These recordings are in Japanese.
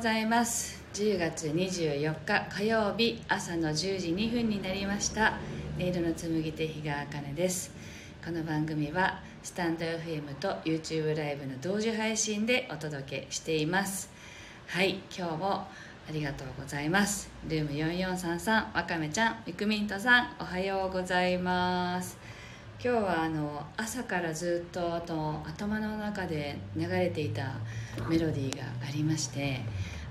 ございます。10月24日火曜日朝の10時2分になりました。音色の紡手日川茜です。この番組はスタンド FM と YouTube ライブの同時配信でお届けしています。はい今日もありがとうございます。ルーム4433わかめちゃんみくみんとさんおはようございます。今日はあの朝からずっとあと頭の中で流れていたメロディーがありまして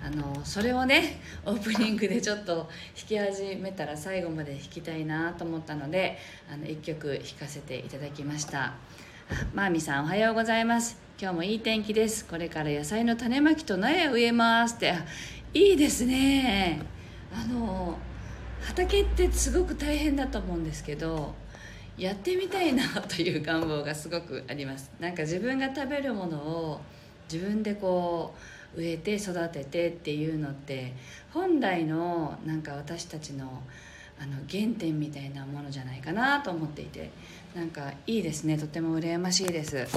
あのそれをね オープニングでちょっと弾き始めたら最後まで弾きたいなと思ったのであの1曲弾かせていただきました。マーミさんおはようございます。今日もいい天気です。これから野菜の種まきと苗を植えますって。いいですね。あの畑ってすごく大変だと思うんですけどやってみたいなという願望がすごくあります。なんか自分が食べるものを自分でこう植えて育ててっていうのって本来のなんか私たちのあの原点みたいなものじゃないかなと思っていてなんかいいですね。とても羨ましいです。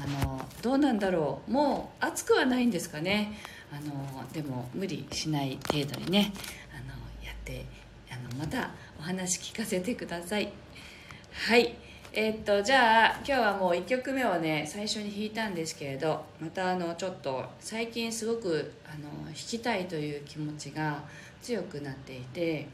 あのどうなんだろう。もう暑くはないんですかね。あのでも無理しない程度にねあのやってあのまたお話聞かせてください。はい。えー、っとじゃあ今日はもう1曲目をね最初に弾いたんですけれどまたあのちょっと最近すごくあの弾きたいという気持ちが強くなっていて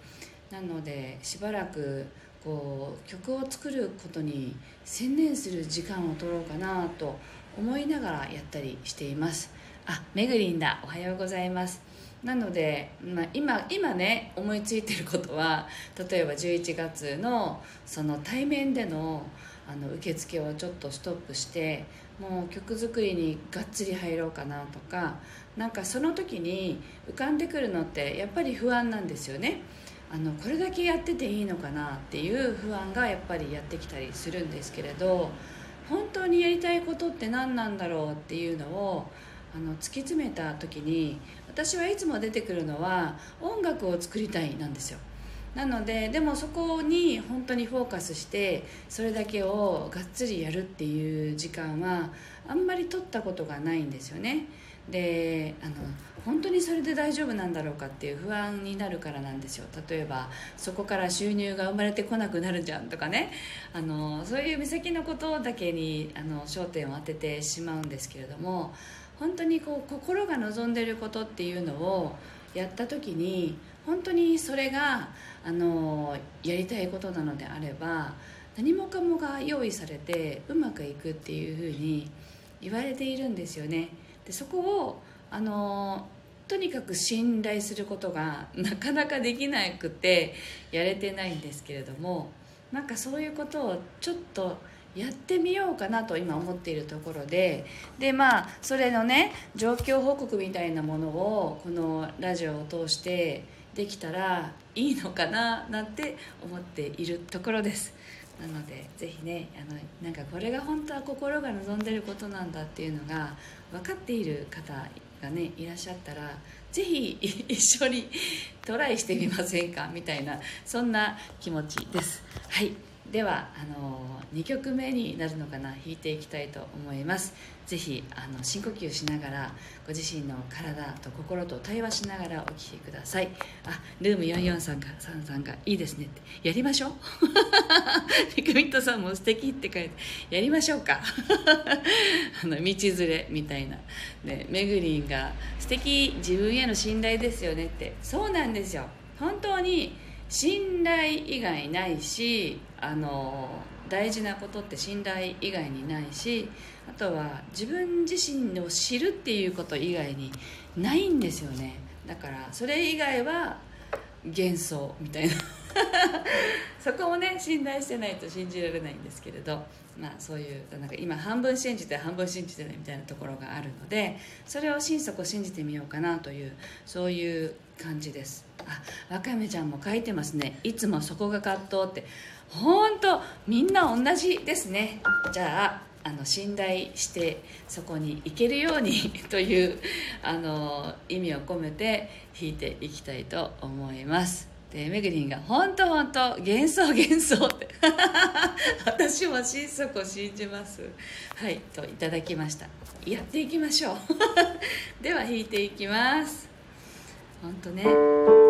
なのでしばらくこう曲を作ることに専念する時間を取ろうかなと思いながらやったりしています。あめぐりんだ。おはようございます。なので、まあ、今今ね思いついてることは例えば11月のその対面でのあの受付をちょっとストップしてもう曲作りにがっつり入ろうかなとかなんかその時に浮かんでくるのってやっぱり不安なんですよね。あのこれだけやってていいのかなっていう不安がやっぱりやってきたりするんですけれど本当にやりたいことって何なんだろうっていうのをあの突き詰めた時に私はいつも出てくるのは音楽を作りたいなんですよ。なのででもそこに本当にフォーカスしてそれだけをがっつりやるっていう時間はあんまり取ったことがないんですよね。であの本当にそれで大丈夫なんだろうかっていう不安になるからなんですよ。例えばそこから収入が生まれてこなくなるじゃんとかね。あのそういう目先のことだけにあの焦点を当ててしまうんですけれども本当にこう心が望んでることっていうのをやった時に本当にそれがあのやりたいことなのであれば何もかもが用意されてうまくいくっていうふうに言われているんですよね。でそこをあのとにかく信頼することがなかなかできなくてやれてないんですけれどもなんかそういうことをちょっとやってみようかなと今思っているところででまあそれのね状況報告みたいなものをこのラジオを通してできたらいいのかななんて思っているところです。なのでぜひねあのなんかこれが本当は心が望んでることなんだっていうのが分かっている方がねいらっしゃったらぜひ一緒にトライしてみませんかみたいなそんな気持ちです。はい。ではあの2曲目になるのかな弾いていきたいと思います。ぜひあの深呼吸しながらご自身の体と心と対話しながらお聴きください。あルーム44さんがさんさんがいいですねって。やりましょう。ピクミントさんも素敵って書いてやりましょうか。あの道連れみたいな。ねめぐりんが素敵自分への信頼ですよねって。そうなんですよ。本当に信頼以外ないしあの大事なことって信頼以外にないしあとは自分自身を知るっていうこと以外にないんですよね。だからそれ以外は幻想みたいな。そこをね信頼してないと信じられないんですけれどまあそういうなんか今半分信じて半分信じてないみたいなところがあるのでそれを心底信じてみようかなというそういう感じです。あわかめちゃんも書いてますね。いつもそこが葛藤って。本当みんな同じですね。じゃああの信頼してそこに行けるように というあの意味を込めて弾いていきたいと思います。でめぐりんが「本当本当幻想幻想」って。私も心底信じます。はいといただきました。やっていきましょう。では弾いていきます。本当ね。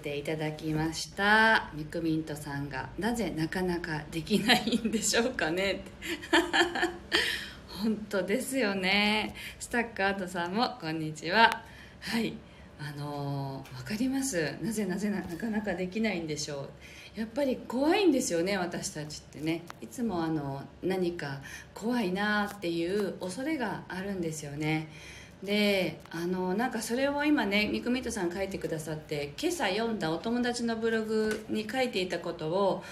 ていただきました。ミクミントさんがなぜなかなかできないんでしょうかね。本当ですよね。スタッカートさんもこんにちは。はい。あのー、分かります。なぜなぜなかなかできないんでしょう。やっぱり怖いんですよね私たちってね。いつもあの何か怖いなっていう恐れがあるんですよね。であのなんかそれを今ねミクミトさん書いてくださって今朝読んだお友達のブログに書いていたことを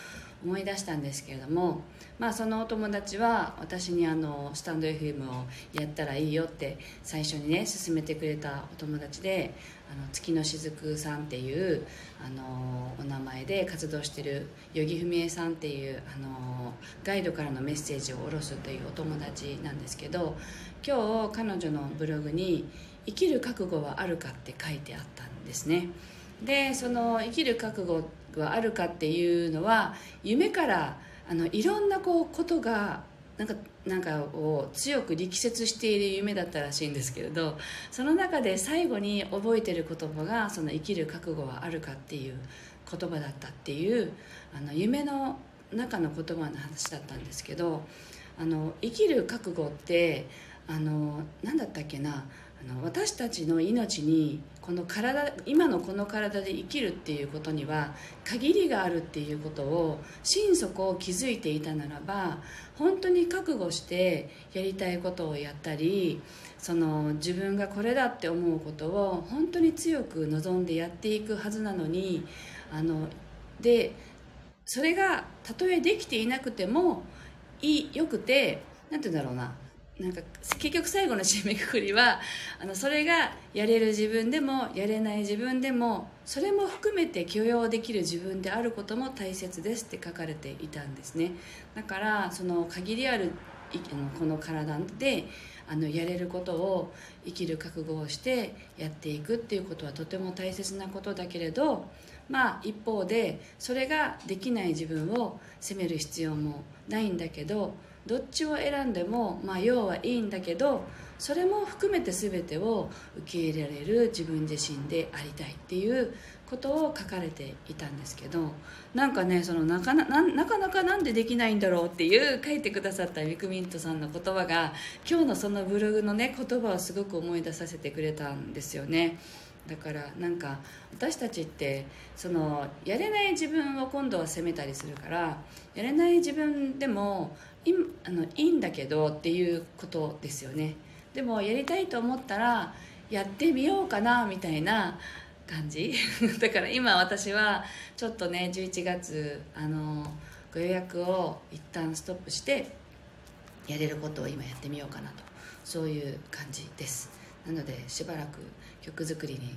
思い出したんですけれども、まあ、そのお友達は私にあのスタンド FM をやったらいいよって最初にね勧めてくれたお友達であの月のしずくさんっていうあのお名前で活動してる与木文江さんっていうあのガイドからのメッセージを下ろすというお友達なんですけど今日彼女のブログに「生きる覚悟はあるか?」って書いてあったんですねでその生きる覚悟はあるかっていうのは夢からあのいろんなこうことがなんかなんかを強く力説している夢だったらしいんですけれどその中で最後に覚えてる言葉が「その生きる覚悟はあるか」っていう言葉だったっていうあの夢の中の言葉の話だったんですけどあの生きる覚悟ってあの何だったっけなあの私たちの命にこの体今のこの体で生きるっていうことには限りがあるっていうことを心底気づいていたならば本当に覚悟してやりたいことをやったりその自分がこれだって思うことを本当に強く望んでやっていくはずなのにあのでそれがたとえできていなくてもいいよくて何て言うんだろうな。なんか結局最後の締めくくりはあのそれがやれる自分でもやれない自分でもそれも含めて許容できる自分であることも大切ですって書かれていたんですね。だからその限りあるこの体であのやれることを生きる覚悟をしてやっていくっていうことはとても大切なことだけれどまあ一方でそれができない自分を責める必要もないんだけどどっちを選んでも、まあ、要はいいんだけどそれも含めて全てを受け入れられる自分自身でありたいっていうことを書かれていたんですけどなんかねそのなかななかなかなんでできないんだろうっていう書いてくださったミクミントさんの言葉が今日のそのブログのね言葉をすごく思い出させてくれたんですよね。だからなんか私たちってそのやれない自分を今度は責めたりするからやれない自分でもいあのいいんだけどっていうことですよね。でもやりたいと思ったらやってみようかなみたいな感じ。だから今私はちょっとね11月あのご予約を一旦ストップしてやれることを今やってみようかなと。そういう感じです。なのでしばらく曲作りに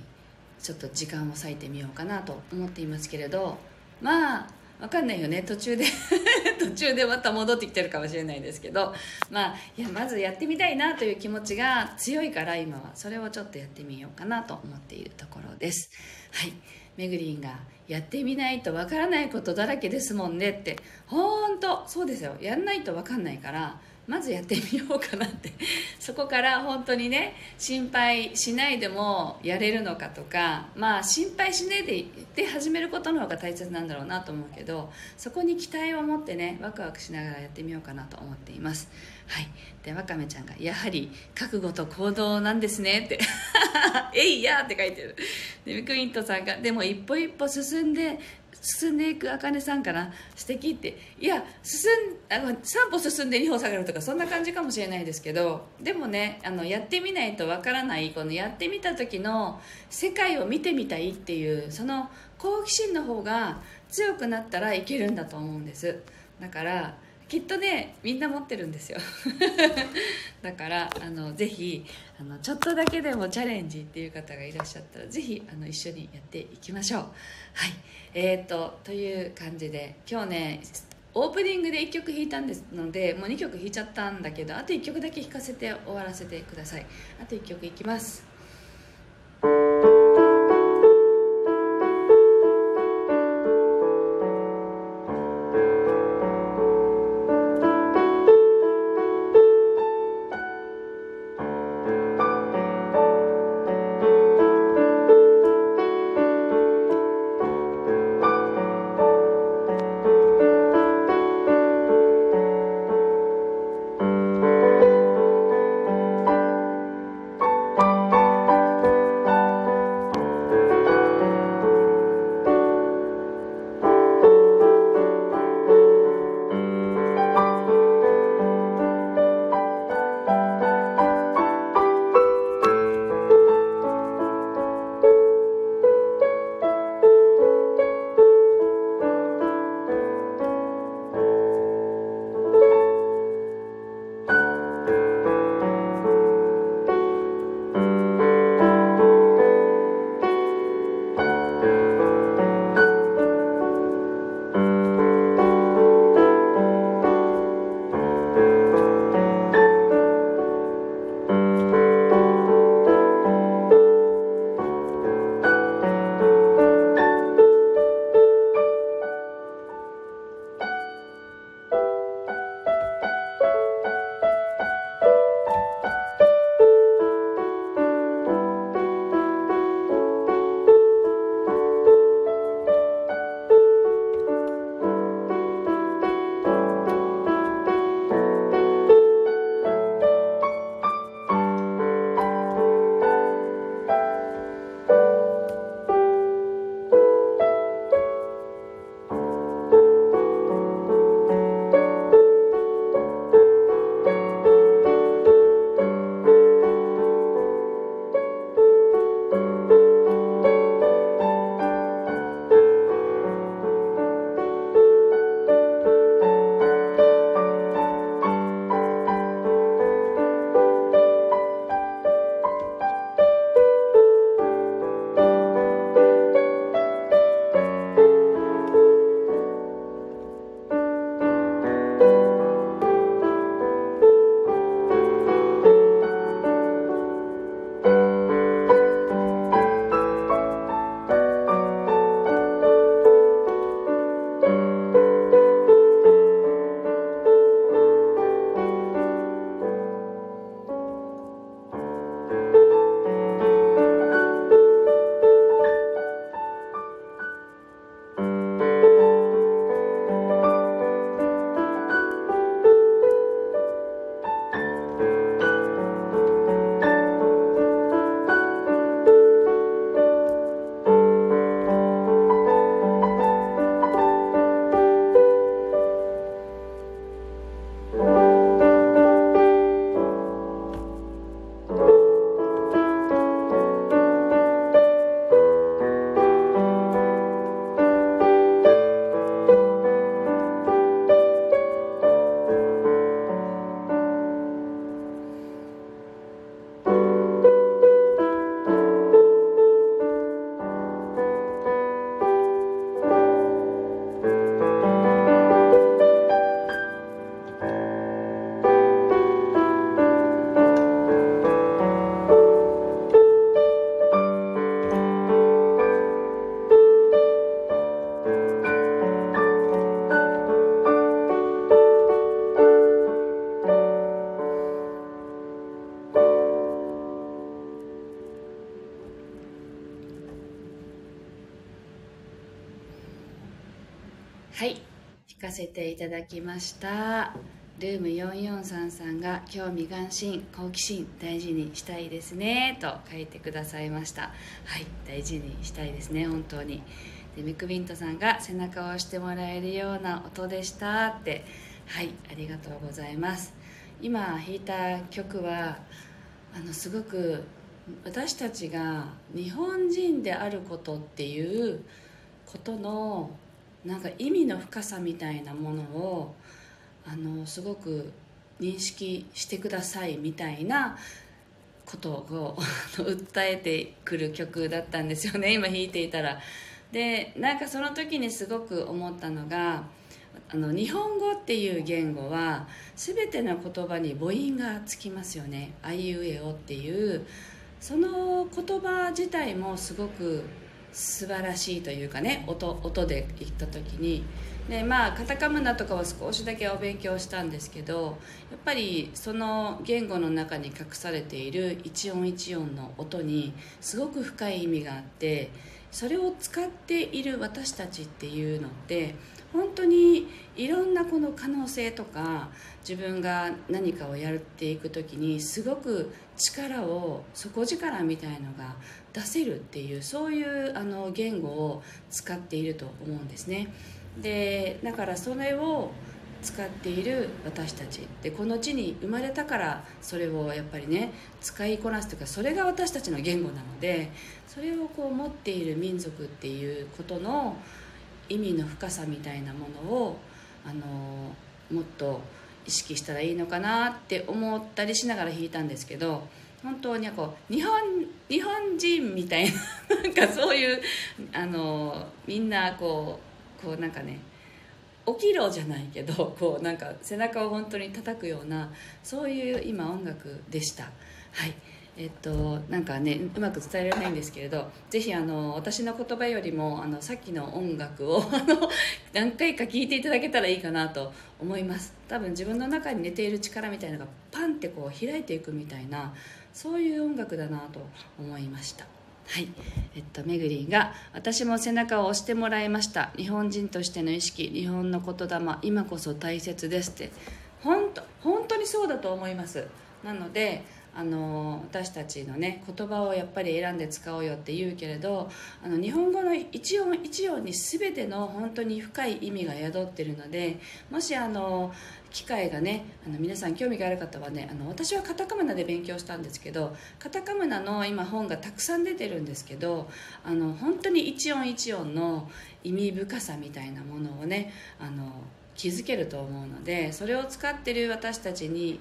ちょっと時間を割いてみようかなと思っていますけれど。まあ分かんないよね。途中で 途中でまた戻ってきてるかもしれないですけどまあいやまずやってみたいなという気持ちが強いから今はそれをちょっとやってみようかなと思っているところです。はい。めぐりんがやってみないとわからないことだらけですもんねって本当そうですよ。やんないとわかんないからまずやってみようかなって。そこから本当にね心配しないでもやれるのかとかまあ心配しないでで始めることの方が大切なんだろうなと思うけどそこに期待を持ってねワクワクしながらやってみようかなと思っています。はい。でわかめちゃんが「やはり覚悟と行動なんですね」って「えいや!」って書いてる。でミクイントさんが「でも一歩一歩進んで進んでいくあかねさんかな。素敵って。いや進んあの3歩進んで2歩下がるとかそんな感じかもしれないですけどでもねあのやってみないとわからないこのやってみた時の世界を見てみたいっていうその好奇心の方が強くなったらいけるんだと思うんです。だからきっとねみんな持ってるんですよ。だからあのぜひあのちょっとだけでもチャレンジっていう方がいらっしゃったらぜひあの一緒にやっていきましょう。はい。えーと、という感じで今日ねオープニングで1曲弾いたんですのでもう2曲弾いちゃったんだけどあと1曲だけ弾かせて終わらせてください。あと1曲いきます。せていただきました。ルーム4433が興味関心好奇心大事にしたいですねと書いてくださいました。はい大事にしたいですね本当に。でミクビントさんが背中を押してもらえるような音でした。ってはいありがとうございます。今弾いた曲はあのすごく私たちが日本人であることっていうことのなんか意味の深さみたいなものをあのすごく認識してくださいみたいなことを 訴えてくる曲だったんですよね 今弾いていたら。でなんかその時にすごく思ったのがあの日本語っていう言語は全ての言葉に母音がつきますよね「あいうえお」っていう。その言葉自体もすごく素晴らしいというかね音音で言った時に。でまあカタカムナとかは少しだけお勉強したんですけどやっぱりその言語の中に隠されている一音一音の音にすごく深い意味があってそれを使っている私たちっていうのって本当にいろんなこの可能性とか自分が何かをやっていく時にすごく力を底力みたいのが出せるっていうそういうあの言語を使っていると思うんですね。でだからそれを使っている私たち。でこの地に生まれたからそれをやっぱりね使いこなすというかそれが私たちの言語なのでそれをこう持っている民族っていうことの意味の深さみたいなものをあのもっと意識したらいいのかなって思ったりしながら弾いたんですけど本当にこう日本日本人みたいな なんかそういうあのみんなこうこうなんかね起きろじゃないけどこうなんか背中を本当に叩くようなそういう今音楽でした。はい。えっと、なんかねうまく伝えられないんですけれどぜひあの私の言葉よりもあのさっきの音楽を あの何回か聴いていただけたらいいかなと思います。多分自分の中に寝ている力みたいなのがパンってこう開いていくみたいなそういう音楽だなと思いました。はい。えっとめぐりんが「私も背中を押してもらいました。日本人としての意識日本の言霊今こそ大切です」って。本当本当にそうだと思います。なのであの私たちのね言葉をやっぱり選んで使おうよって言うけれどあの日本語の一音一音に全ての本当に深い意味が宿ってるのでもしあの機会がねあの皆さん興味がある方はねあの私はカタカムナで勉強したんですけどカタカムナの今本がたくさん出てるんですけどあの本当に一音一音の意味深さみたいなものをねあの気づけると思うのでそれを使ってる私たちに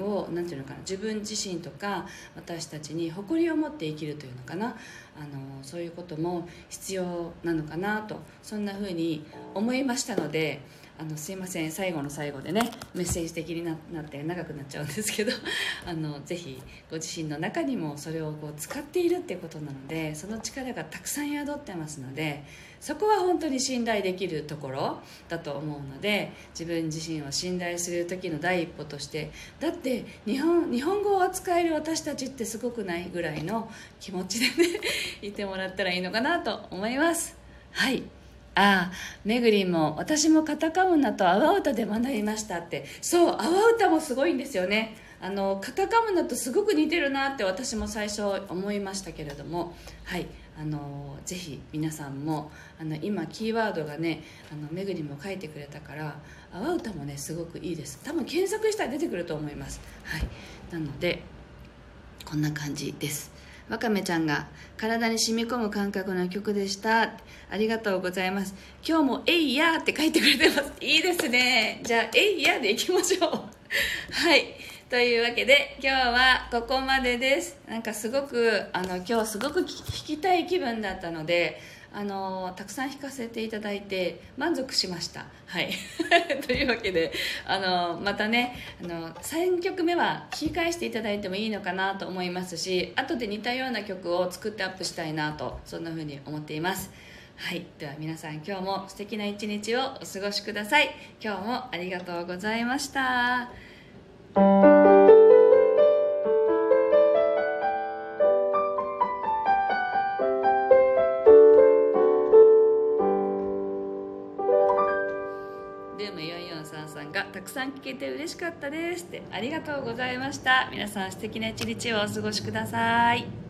をなんていうのかな自分自身とか私たちに誇りを持って生きるというのかな。あのそういうことも必要なのかなとそんなふうに思いましたのであのすいません。最後の最後でねメッセージ的になって長くなっちゃうんですけど あのぜひご自身の中にもそれをこう使っているっていうことなのでその力がたくさん宿ってますのでそこは本当に信頼できるところだと思うので自分自身を信頼する時の第一歩としてだって日本日本語を扱える私たちってすごくないぐらいの気持ちでね いてもらったらいいのかなと思います。はい。ああめぐりも私もカタカムナと阿波歌で学びましたって。そう阿波歌もすごいんですよね。あのカタカムナとすごく似てるなって私も最初思いましたけれども。はい。あのぜひ皆さんもあの今キーワードがねあのめぐりも書いてくれたから阿波歌もねすごくいいです。多分検索したら出てくると思います。はい。なのでこんな感じです。わかめちゃんが体に染み込む感覚の曲でした。ありがとうございます。今日も「えいや」って書いてくれてます。いいですね。じゃあ「えいや」でいきましょう。はい。というわけで今日はここまでです。なんかすごくあの今日すごく聞きたい気分だったのであのたくさん弾かせていただいて満足しました。はい。というわけであのまたねあの3曲目は弾き返していただいてもいいのかなと思いますし後で似たような曲を作ってアップしたいなとそんな風に思っています。はい。では皆さん今日も素敵な一日をお過ごしください。今日もありがとうございました。たくさん聞けて嬉しかったですってありがとうございました。皆さん素敵な一日をお過ごしください。